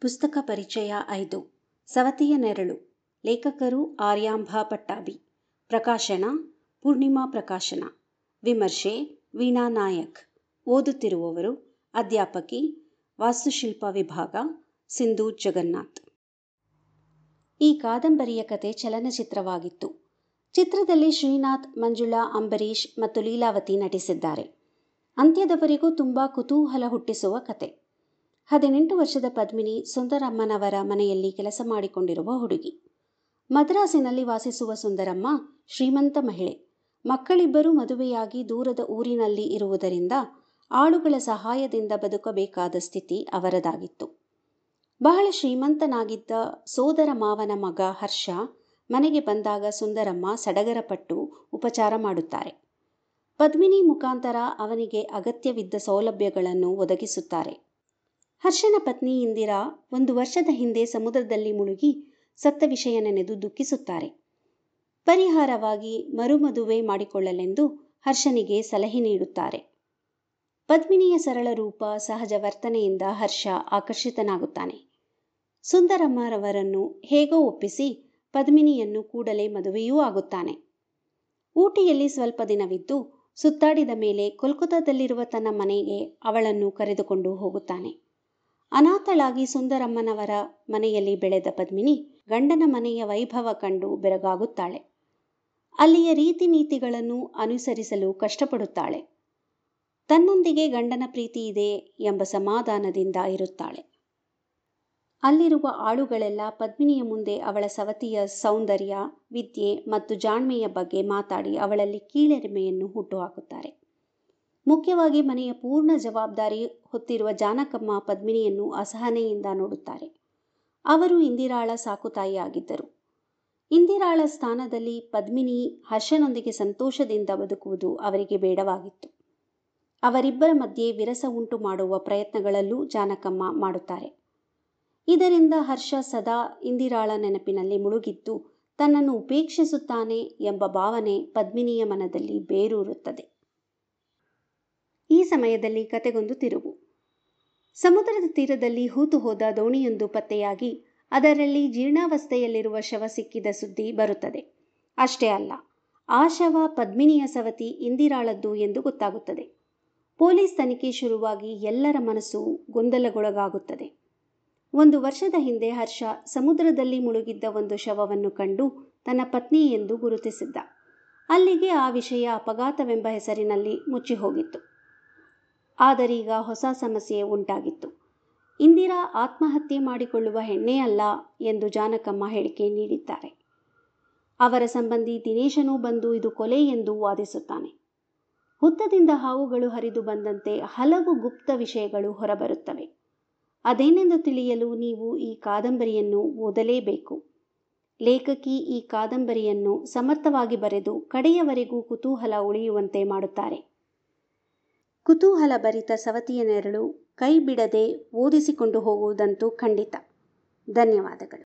ಪುಸ್ತಕ ಪರಿಚಯ ಐದು. ಸವತಿಯ ನೆರಳು. ಲೇಖಕರು ಆರ್ಯಾಂಬ ಪಟ್ಟಾಭಿ. ಪ್ರಕಾಶನ, ಪೂರ್ಣಿಮಾ ಪ್ರಕಾಶನ. ವಿಮರ್ಶೆ, ವೀಣಾ ನಾಯಕ್. ಓದುತ್ತಿರುವವರು ಅಧ್ಯಾಪಕಿ, ವಾಸ್ತುಶಿಲ್ಪ ವಿಭಾಗ, ಸಿಂಧು ಜಗನ್ನಾಥ್. ಈ ಕಾದಂಬರಿಯ ಕತೆ ಚಲನಚಿತ್ರವಾಗಿತ್ತು. ಚಿತ್ರದಲ್ಲಿ ಶ್ರೀನಾಥ್, ಮಂಜುಳಾ, ಅಂಬರೀಷ್ ಮತ್ತು ಲೀಲಾವತಿ ನಟಿಸಿದ್ದಾರೆ. ಅಂತ್ಯದವರೆಗೂ ತುಂಬಾ ಕುತೂಹಲ ಹುಟ್ಟಿಸುವ ಕತೆ. ಹದಿನೆಂಟು ವರ್ಷದ ಪದ್ಮಿನಿ ಸುಂದರಮ್ಮನವರ ಮನೆಯಲ್ಲಿ ಕೆಲಸ ಮಾಡಿಕೊಂಡಿರುವ ಹುಡುಗಿ. ಮದ್ರಾಸಿನಲ್ಲಿ ವಾಸಿಸುವ ಸುಂದರಮ್ಮ ಶ್ರೀಮಂತ ಮಹಿಳೆ. ಮಕ್ಕಳಿಬ್ಬರೂ ಮದುವೆಯಾಗಿ ದೂರದ ಊರಿನಲ್ಲಿ ಇರುವುದರಿಂದ ಆಳುಗಳ ಸಹಾಯದಿಂದ ಬದುಕಬೇಕಾದ ಸ್ಥಿತಿ ಅವರದಾಗಿತ್ತು. ಬಹಳ ಶ್ರೀಮಂತನಾಗಿದ್ದ ಸೋದರ ಮಾವನ ಮಗ ಹರ್ಷ ಮನೆಗೆ ಬಂದಾಗ ಸುಂದರಮ್ಮ ಸಡಗರಪಟ್ಟು ಉಪಚಾರ ಮಾಡುತ್ತಾರೆ. ಪದ್ಮಿನಿ ಮುಖಾಂತರ ಅವನಿಗೆ ಅಗತ್ಯವಿದ್ದ ಸೌಲಭ್ಯಗಳನ್ನು ಒದಗಿಸುತ್ತಾರೆ. ಹರ್ಷನ ಪತ್ನಿ ಇಂದಿರಾ ಒಂದು ವರ್ಷದ ಹಿಂದೆ ಸಮುದ್ರದಲ್ಲಿ ಮುಳುಗಿ ಸತ್ತ ವಿಷಯ ನೆನೆದು ದುಃಖಿಸುತ್ತಾರೆ. ಪರಿಹಾರವಾಗಿ ಮರುಮದುವೆ ಮಾಡಿಕೊಳ್ಳಲೆಂದು ಹರ್ಷನಿಗೆ ಸಲಹೆ ನೀಡುತ್ತಾರೆ. ಪದ್ಮಿನಿಯ ಸರಳ ರೂಪ ಸಹಜ ವರ್ತನೆಯಿಂದ ಹರ್ಷ ಆಕರ್ಷಿತನಾಗುತ್ತಾನೆ. ಸುಂದರಮ್ಮರವರನ್ನು ಹೇಗೋ ಒಪ್ಪಿಸಿ ಪದ್ಮಿನಿಯನ್ನು ಕೂಡಲೇ ಮದುವೆಯೂ ಆಗುತ್ತಾನೆ. ಊಟಿಯಲ್ಲಿ ಸ್ವಲ್ಪ ದಿನವಿದ್ದು ಸುತ್ತಾಡಿದ ಮೇಲೆ ಕೋಲ್ಕತ್ತಾದಲ್ಲಿರುವ ತನ್ನ ಮನೆಗೆ ಅವಳನ್ನು ಕರೆದುಕೊಂಡು ಹೋಗುತ್ತಾನೆ. ಅನಾಥಳಾಗಿ ಸುಂದರಮ್ಮನವರ ಮನೆಯಲ್ಲಿ ಬೆಳೆದ ಪದ್ಮಿನಿ ಗಂಡನ ಮನೆಯ ವೈಭವ ಕಂಡು ಬೆರಗಾಗುತ್ತಾಳೆ. ಅಲ್ಲಿಯ ರೀತಿ ನೀತಿಗಳನ್ನು ಅನುಸರಿಸಲು ಕಷ್ಟಪಡುತ್ತಾಳೆ. ತನ್ನೊಂದಿಗೆ ಗಂಡನ ಪ್ರೀತಿ ಇದೆ ಎಂಬ ಸಮಾಧಾನದಿಂದ ಇರುತ್ತಾಳೆ. ಅಲ್ಲಿರುವ ಆಳುಗಳೆಲ್ಲ ಪದ್ಮಿನಿಯ ಮುಂದೆ ಅವಳ ಸವತಿಯ ಸೌಂದರ್ಯ, ವಿದ್ಯೆ ಮತ್ತು ಜಾಣ್ಮೆಯ ಬಗ್ಗೆ ಮಾತಾಡಿ ಅವಳಲ್ಲಿ ಕೀಳರಿಮೆಯನ್ನು ಹುಟ್ಟುಹಾಕುತ್ತಾರೆ ಮುಖ್ಯವಾಗಿ ಮನೆಯ ಪೂರ್ಣ ಜವಾಬ್ದಾರಿ ಹೊತ್ತಿರುವ ಜಾನಕಮ್ಮ ಪದ್ಮಿನಿಯನ್ನು ಅಸಹನೆಯಿಂದ ನೋಡುತ್ತಾರೆ. ಅವರು ಇಂದಿರಾಳ ಸಾಕುತಾಯಿಯಾಗಿದ್ದರು. ಇಂದಿರಾಳ ಸ್ಥಾನದಲ್ಲಿ ಪದ್ಮಿನಿ ಹರ್ಷನೊಂದಿಗೆ ಸಂತೋಷದಿಂದ ಬದುಕುವುದು ಅವರಿಗೆ ಬೇಡವಾಗಿತ್ತು. ಅವರಿಬ್ಬರ ಮಧ್ಯೆ ವಿರಸ ಉಂಟು ಮಾಡುವ ಪ್ರಯತ್ನಗಳಲ್ಲೂ ಜಾನಕಮ್ಮ ಮಾಡುತ್ತಾರೆ. ಇದರಿಂದ ಹರ್ಷ ಸದಾ ಇಂದಿರಾಳ ನೆನಪಿನಲ್ಲಿ ಮುಳುಗಿದ್ದು, ತನ್ನನ್ನು ಉಪೇಕ್ಷಿಸುತ್ತಾನೆ ಎಂಬ ಭಾವನೆ ಪದ್ಮಿನಿಯ ಮನದಲ್ಲಿ ಬೇರೂರುತ್ತದೆ. ಸಮಯದಲ್ಲಿ ಕತೆಗೊಂದು ತಿರುವು. ಸಮುದ್ರದ ತೀರದಲ್ಲಿ ಹೂತು ಹೋದ ದೋಣಿಯೊಂದು ಪತ್ತೆಯಾಗಿ ಅದರಲ್ಲಿ ಜೀರ್ಣಾವಸ್ಥೆಯಲ್ಲಿರುವ ಶವ ಸಿಕ್ಕಿದ ಸುದ್ದಿ ಬರುತ್ತದೆ. ಅಷ್ಟೇ ಅಲ್ಲ, ಆ ಶವ ಪದ್ಮಿನಿಯ ಸವತಿ ಇಂದಿರಾಳದ್ದು ಎಂದು ಗೊತ್ತಾಗುತ್ತದೆ. ಪೊಲೀಸ್ ತನಿಖೆ ಶುರುವಾಗಿ ಎಲ್ಲರ ಮನಸ್ಸು ಗೊಂದಲಗೊಳಗಾಗುತ್ತದೆ ಒಂದು ವರ್ಷದ ಹಿಂದೆ ಹರ್ಷ ಸಮುದ್ರದಲ್ಲಿ ಮುಳುಗಿದ್ದ ಒಂದು ಶವವನ್ನು ಕಂಡು ತನ್ನ ಪತ್ನಿ ಎಂದು ಗುರುತಿಸಿದ್ದ. ಅಲ್ಲಿಗೆ ಆ ವಿಷಯ ಅಪಘಾತವೆಂಬ ಹೆಸರಿನಲ್ಲಿ ಮುಚ್ಚಿ ಹೋಗಿತ್ತು ಆದರೀಗ ಹೊಸ ಸಮಸ್ಯೆ ಉಂಟಾಗಿತ್ತು. ಇಂದಿರಾ ಆತ್ಮಹತ್ಯೆ ಮಾಡಿಕೊಳ್ಳುವ ಹೆಣ್ಣೇ ಅಲ್ಲ ಎಂದು ಜಾನಕಮ್ಮ ಹೇಳಿಕೆ ನೀಡಿದ್ದಾರೆ. ಅವರ ಸಂಬಂಧಿ ದಿನೇಶನೂ ಬಂದು ಇದು ಕೊಲೆ ಎಂದು ವಾದಿಸುತ್ತಾನೆ. ಹುತ್ತದಿಂದ ಹಾವುಗಳು ಹರಿದು ಬಂದಂತೆ ಹಲವು ಗುಪ್ತ ವಿಷಯಗಳು ಹೊರಬರುತ್ತವೆ. ಅದೇನೆಂದು ತಿಳಿಯಲು ನೀವು ಈ ಕಾದಂಬರಿಯನ್ನು ಓದಲೇಬೇಕು. ಲೇಖಕಿ ಈ ಕಾದಂಬರಿಯನ್ನು ಸಮರ್ಥವಾಗಿ ಬರೆದು ಕಡೆಯವರೆಗೂ ಕುತೂಹಲ ಉಳಿಯುವಂತೆ ಮಾಡುತ್ತಾರೆ. ಕುತೂಹಲ ಭರಿತ ಸವತಿಯ ನೆರಳು ಕೈ ಬಿಡದೆ ಓದಿಸಿಕೊಂಡು ಹೋಗುವುದಂತೂ ಖಂಡಿತ. ಧನ್ಯವಾದಗಳು.